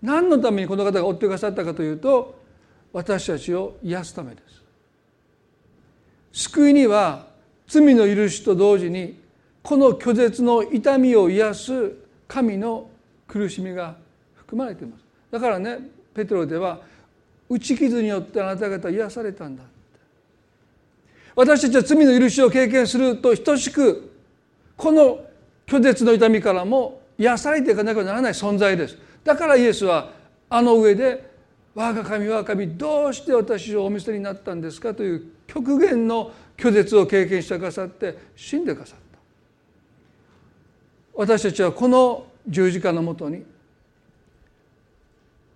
何のためにこの方が追ってくださったかというと私たちを癒すためです。救いには罪の許しと同時にこの拒絶の痛みを癒す神の苦しみが含まれています。だからねペテロでは打ち傷によってあなた方癒されたんだ私たちは罪の許しを経験すると等しくこの拒絶の痛みからも癒されていかなければならない存在ですだからイエスはあの上で「我が神我が神どうして私をお見せになったんですか?」という極限の拒絶を経験してくださって死んでくださった私たちはこの十字架のもとに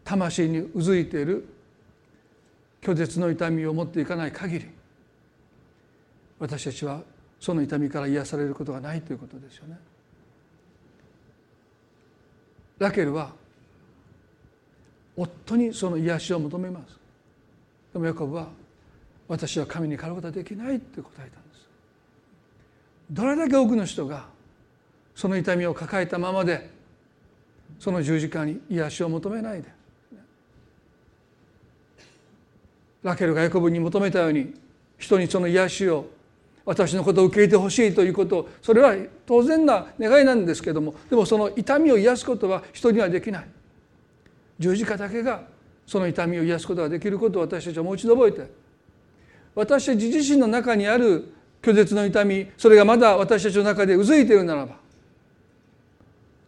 魂にうずいている拒絶の痛みを持っていかない限り私たちはその痛みから癒されることがないということですよね。ラケルは夫にその癒しを求めます。でもヤコブは私は神に狩ることはできないって答えたんです。どれだけ多くの人がその痛みを抱えたままでその十字架に癒しを求めないでラケルがヤコブに求めたように人にその癒しを私のことを受け入れてほしいということそれは当然な願いなんですけどもでもその痛みを癒すことは人にはできない。十字架だけがその痛みを癒すことができることを私たちはもう一度覚えて私たち自身の中にある拒絶の痛みそれがまだ私たちの中でうずいているならば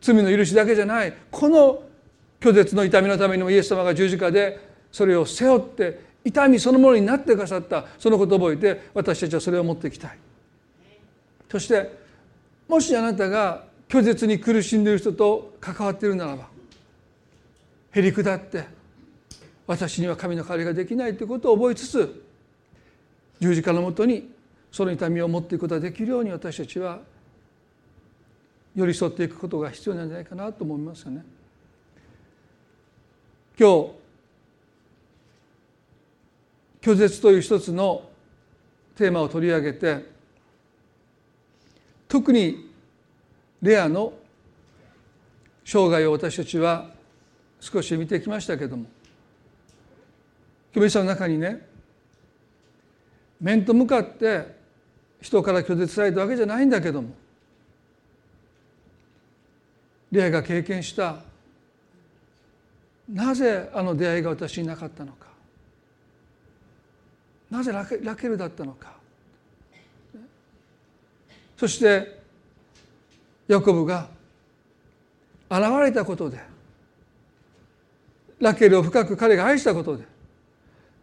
罪の許しだけじゃないこの拒絶の痛みのためにもイエス様が十字架でそれを背負って痛みそのものになってくださったそのことを覚えて私たちはそれを持っていきたいそしてもしあなたが拒絶に苦しんでいる人と関わっているならばへり下って私には神の代わりができないということを覚えつつ十字架のもとにその痛みを持っていくことができるように私たちは寄り添っていくことが必要なんじゃないかなと思いますよね。今日拒絶という一つのテーマを取り上げて特にレアの生涯を私たちは少し見てきましたけどもキリストの中にね面と向かって人から拒絶されたわけじゃないんだけどもレアが経験したなぜあの出会いが私になかったのか。なぜラケルだったのか。そしてヤコブが現れたことでラケルを深く彼が愛したことで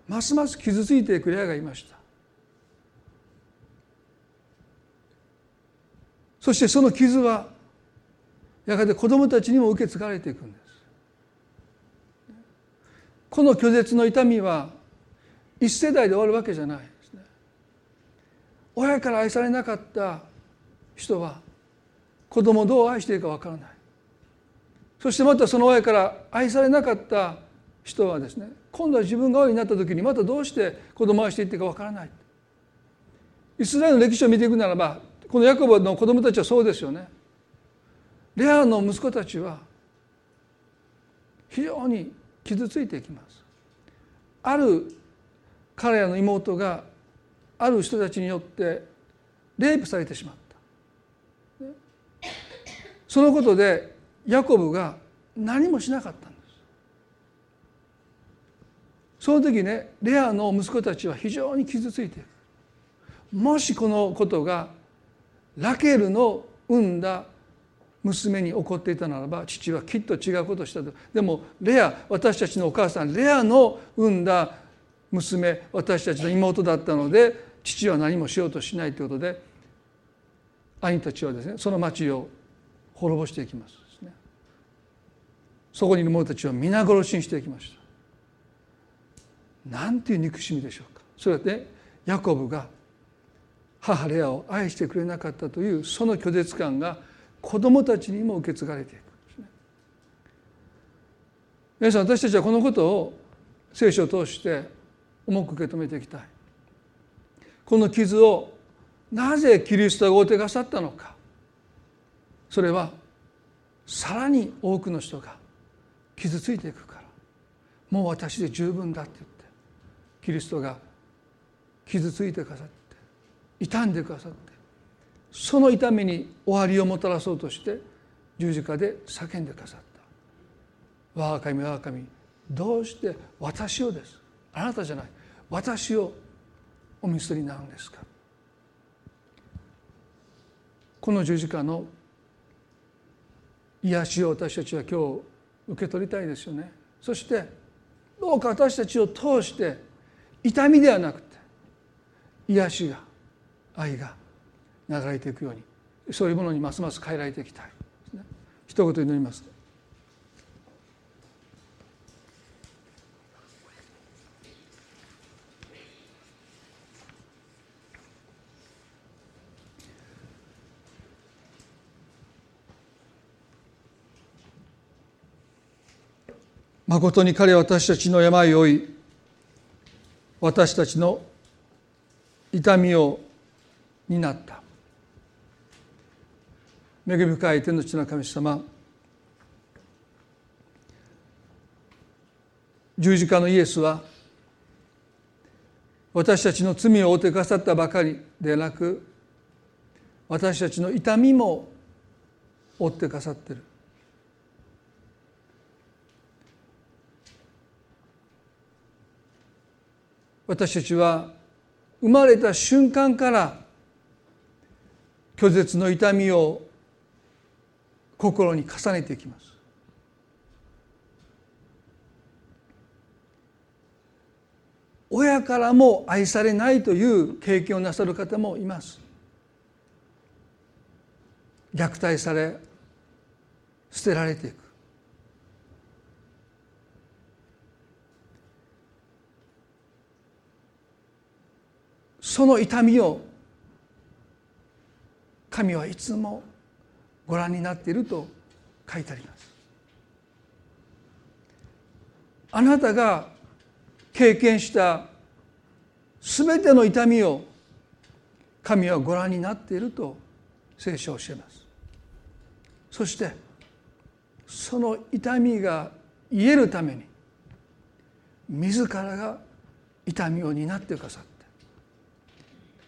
ますます傷ついていくレアがいました。そしてその傷はやがて子供たちにも受け継がれていくんです。この拒絶の痛みは一世代で終わるわけじゃない親から愛されなかった人は子供をどう愛していいかわからない。そしてまたその親から愛されなかった人はですね今度は自分が親になった時にまたどうして子供を愛していっていいかわからない。イスラエルの歴史を見ていくならばこのヤコブの子供たちはそうですよね。レアの息子たちは非常に傷ついていきます。ある彼らの妹がある人たちによってレイプされてしまった。そのことでヤコブが何もしなかったんです。その時ねレアの息子たちは非常に傷ついているもしこのことがラケルの産んだ娘に起こっていたならば父はきっと違うことをしたと。でもレア私たちのお母さんレアの産んだ娘私たちの妹だったので父は何もしようとしないということで兄たちはですねその町を滅ぼしていきますね。そこにいる者たちを皆殺しにしていきました。なんていう憎しみでしょうか。それで、ね、ヤコブが母レアを愛してくれなかったというその拒絶感が子供たちにも受け継がれていく皆さん私たちはこのことを聖書を通して重く受け止めていきたい。この傷をなぜキリストがお手がさったのか。それはさらに多くの人が傷ついていくから。もう私で十分だって言ってキリストが傷ついてくださって傷んでくださってその痛みに終わりをもたらそうとして十字架で叫んでくださった「我が神我が神どうして私をですあなたじゃない。私をお見捨てになるんですか?」この十字架の癒しを私たちは今日受け取りたいですよね。そしてどうか私たちを通して痛みではなくて癒しが愛が流れていくようにそういうものにますます変えられていきたいですね。一言祈ります。まことに彼は私たちの病を負い私たちの痛みを担った。恵み深い天の地の神様十字架のイエスは私たちの罪を負ってくださったばかりでなく私たちの痛みも負ってくださってる。私たちは生まれた瞬間から拒絶の痛みを心に重ねていきます。親からも愛されないという経験をなさる方もいます。虐待され捨てられていく。その痛みを神はいつもご覧になっていると書いてあります。あなたが経験したすべての痛みを神はご覧になっていると聖書を教えます。そしてその痛みが癒えるために自らが痛みを担ってくださった。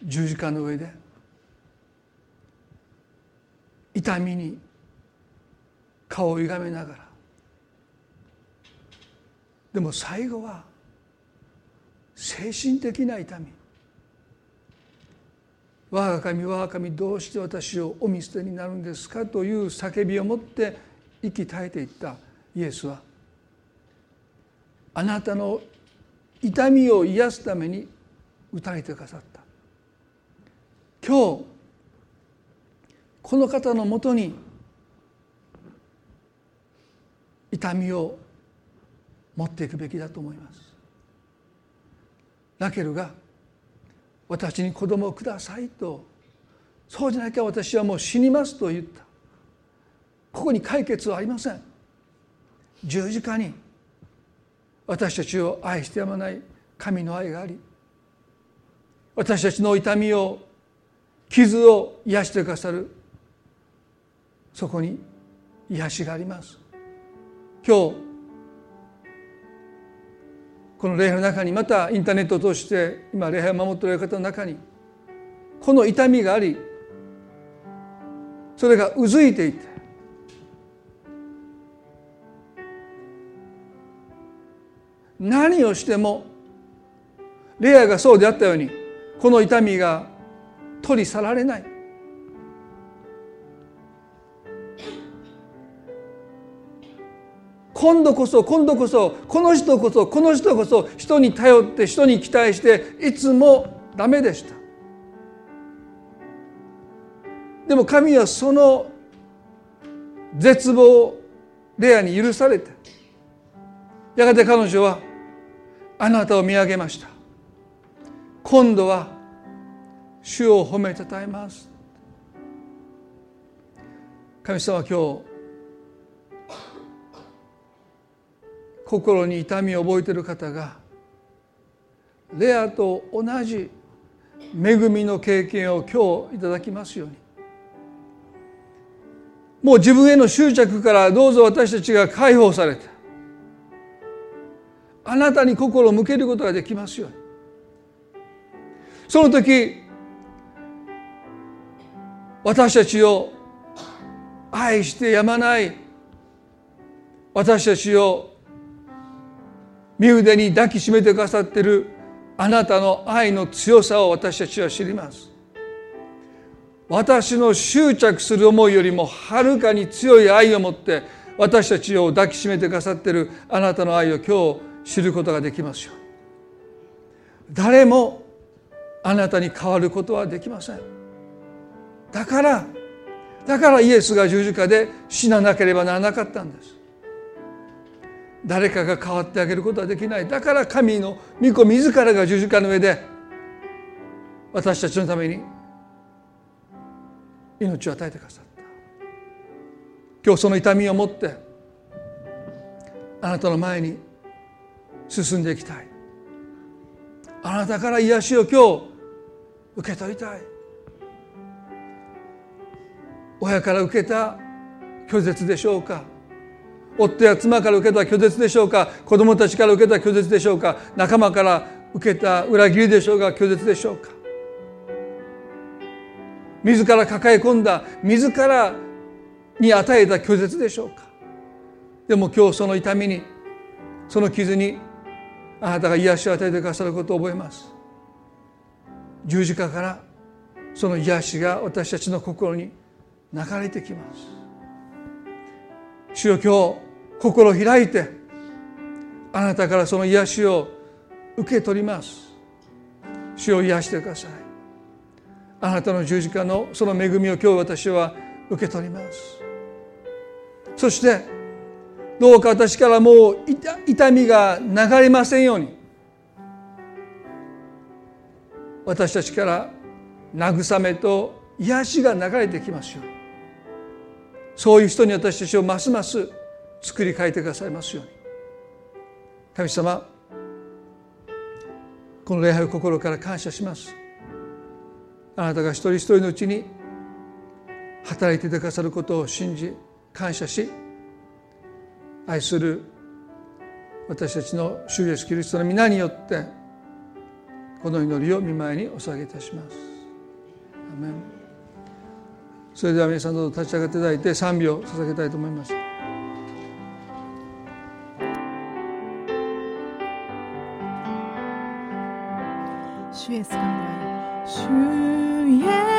十字架の上で痛みに顔を歪めながら。でも最後は精神的な痛み。我が神我が神どうして私をお見捨てになるんですかという叫びを持って息絶えていった。イエスはあなたの痛みを癒すために打たれてくださった。今日この方のもとに痛みを持っていくべきだと思います。ラケルが私に子供をくださいとそうじゃなきゃ私はもう死にますと言った。ここに解決はありません。十字架に私たちを愛してやまない神の愛があり私たちの痛みを傷を癒してくださる。そこに癒しがあります。今日この礼拝の中にまたインターネットを通して今礼拝を守っておられる方の中にこの痛みがありそれがうずいていて何をしてもレアがそうであったようにこの痛みが取り去られない。[coughs] 今度こそ今度こそこの人こそこの人こそ人に頼って人に期待していつもダメでした。でも神はその絶望をレアに許されてやがて彼女はあなたを見上げました。今度は主を褒めたたえます。神様今日心に痛みを覚えている方がレアと同じ恵みの経験を今日いただきますように。もう自分への執着からどうぞ私たちが解放されてあなたに心を向けることができますように。その時私たちを愛してやまない私たちを身腕に抱きしめてくださっているあなたの愛の強さを私たちは知ります。私の執着する思いよりもはるかに強い愛を持って私たちを抱きしめてくださっているあなたの愛を今日知ることができますよ。誰もあなたに変わることはできません。だからだからイエスが十字架で死ななければならなかったんです。誰かが変わってあげることはできない。だから神の御子自らが十字架の上で私たちのために命を与えてくださった。今日その痛みを持ってあなたの前に進んでいきたい。あなたから癒しを今日受け取りたい。親から受けた拒絶でしょうか？夫や妻から受けた拒絶でしょうか？子供たちから受けた拒絶でしょうか？仲間から受けた裏切りでしょうか？拒絶でしょうか？自ら抱え込んだ自らに与えた拒絶でしょうか？でも今日その痛みにその傷にあなたが癒しを与えてくださることを覚えます。十字架からその癒しが私たちの心に流れてきます。主よ今日心を開いてあなたからその癒しを受け取ります。主を癒してください。あなたの十字架のその恵みを今日私は受け取ります。そしてどうか私からもう痛みが流れませんように私たちから慰めと癒しが流れてきますように。そういう人に私たちをますます作り変えてくださいますように。神様この礼拝を心から感謝します。あなたが一人一人のうちに働いてくださることを信じ感謝し愛する私たちの主イエスキリストの皆によってこの祈りを見舞いにお捧げいたします。それでは皆さんどうぞ立ち上がっていただいて賛美を捧げたいと思います。主イエス神の愛主イエス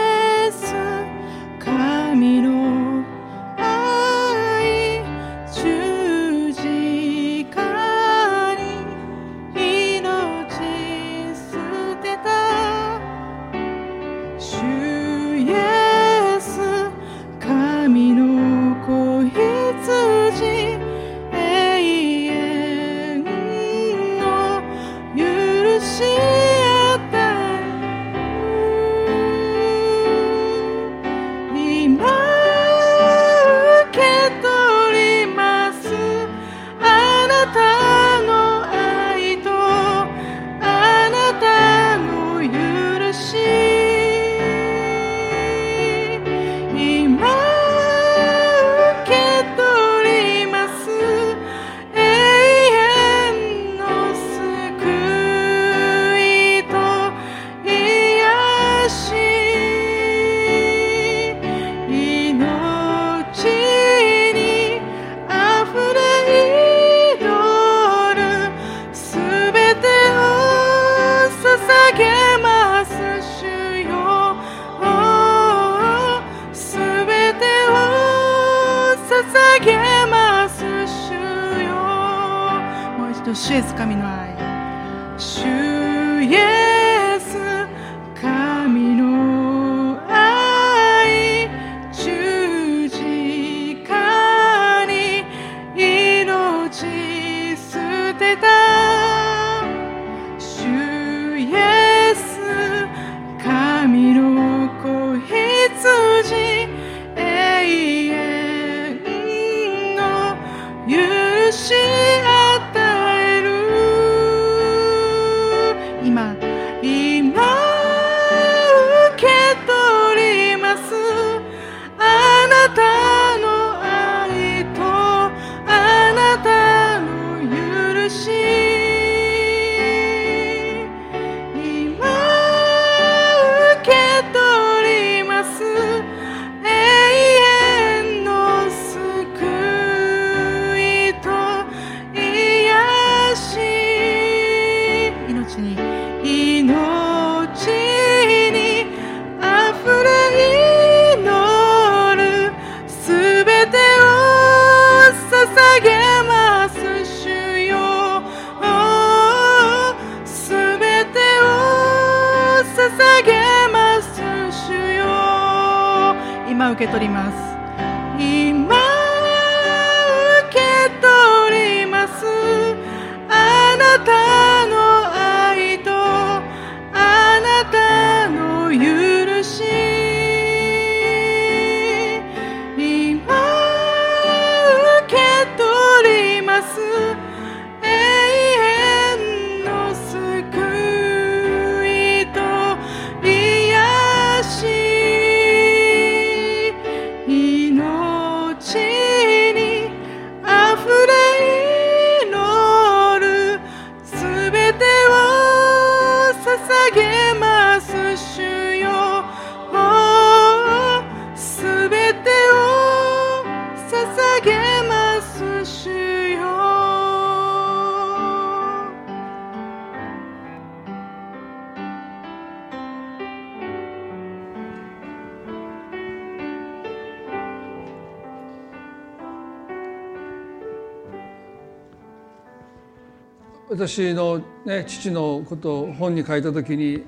私の、ね、父のことを本に書いた時に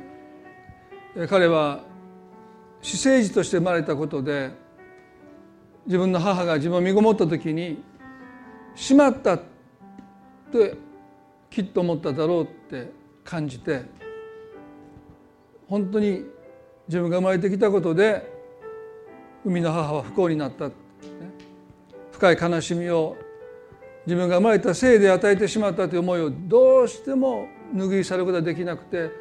彼は私生児として生まれたことで自分の母が自分を身ごもった時に「しまった」ってきっと思っただろうって感じて本当に自分が生まれてきたことで生みの母は不幸になった、深い悲しみを自分が生まれたせいで与えてしまったという思いをどうしても拭い去ることができなくて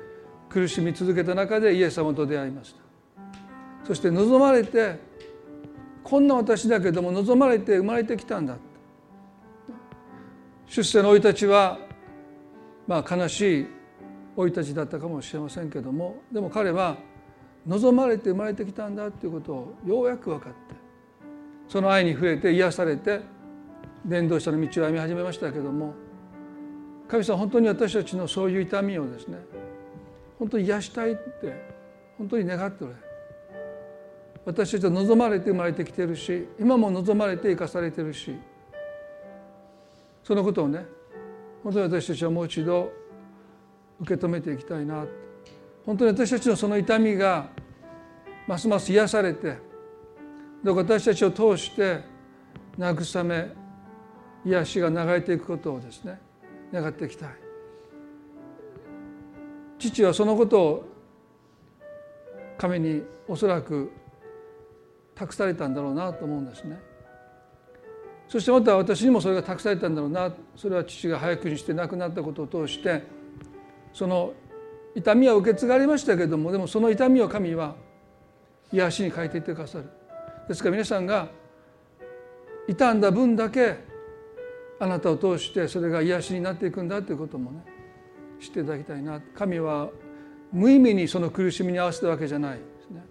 苦しみ続けた中でイエス様と出会いました。そして望まれてこんな私だけども望まれて生まれてきたんだ。出世の生い立ちはまあ悲しい生い立ちだったかもしれませんけどもでも彼は望まれて生まれてきたんだということをようやく分かってその愛に触れて癒されて伝道者の道を歩み始めましたけども神様本当に私たちのそういう痛みをですね本当に癒したいって本当に願っておられる。私たちは望まれて生まれてきてるし今も望まれて生かされてるしそのことをね本当に私たちはもう一度受け止めていきたいな。本当に私たちのその痛みがますます癒されてどうか私たちを通して慰め癒しが流れていくことをですね願っていきたい。父はそのことを神におそらく託されたんだろうなと思うんですね。そしてまた私にもそれが託されたんだろうな。それは父が早くにして亡くなったことを通してその痛みは受け継がれましたけれどもでもその痛みを神は癒しに変えていってくださる。ですから皆さんが傷んだ分だけあなたを通してそれが癒しになっていくんだということもね知っていただきたいな。神は無意味にその苦しみに合わせたわけじゃないですね。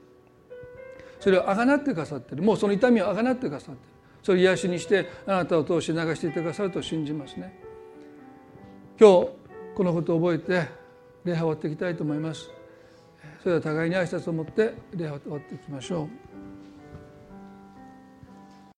それをあがなってくださってる。もうその痛みをあがなってくださってる。それを癒しにしてあなたを通して流していってくださると信じますね。今日このことを覚えて礼拝を終わっていきたいと思います。それでは互いに挨拶を持って礼拝を終わっていきましょう。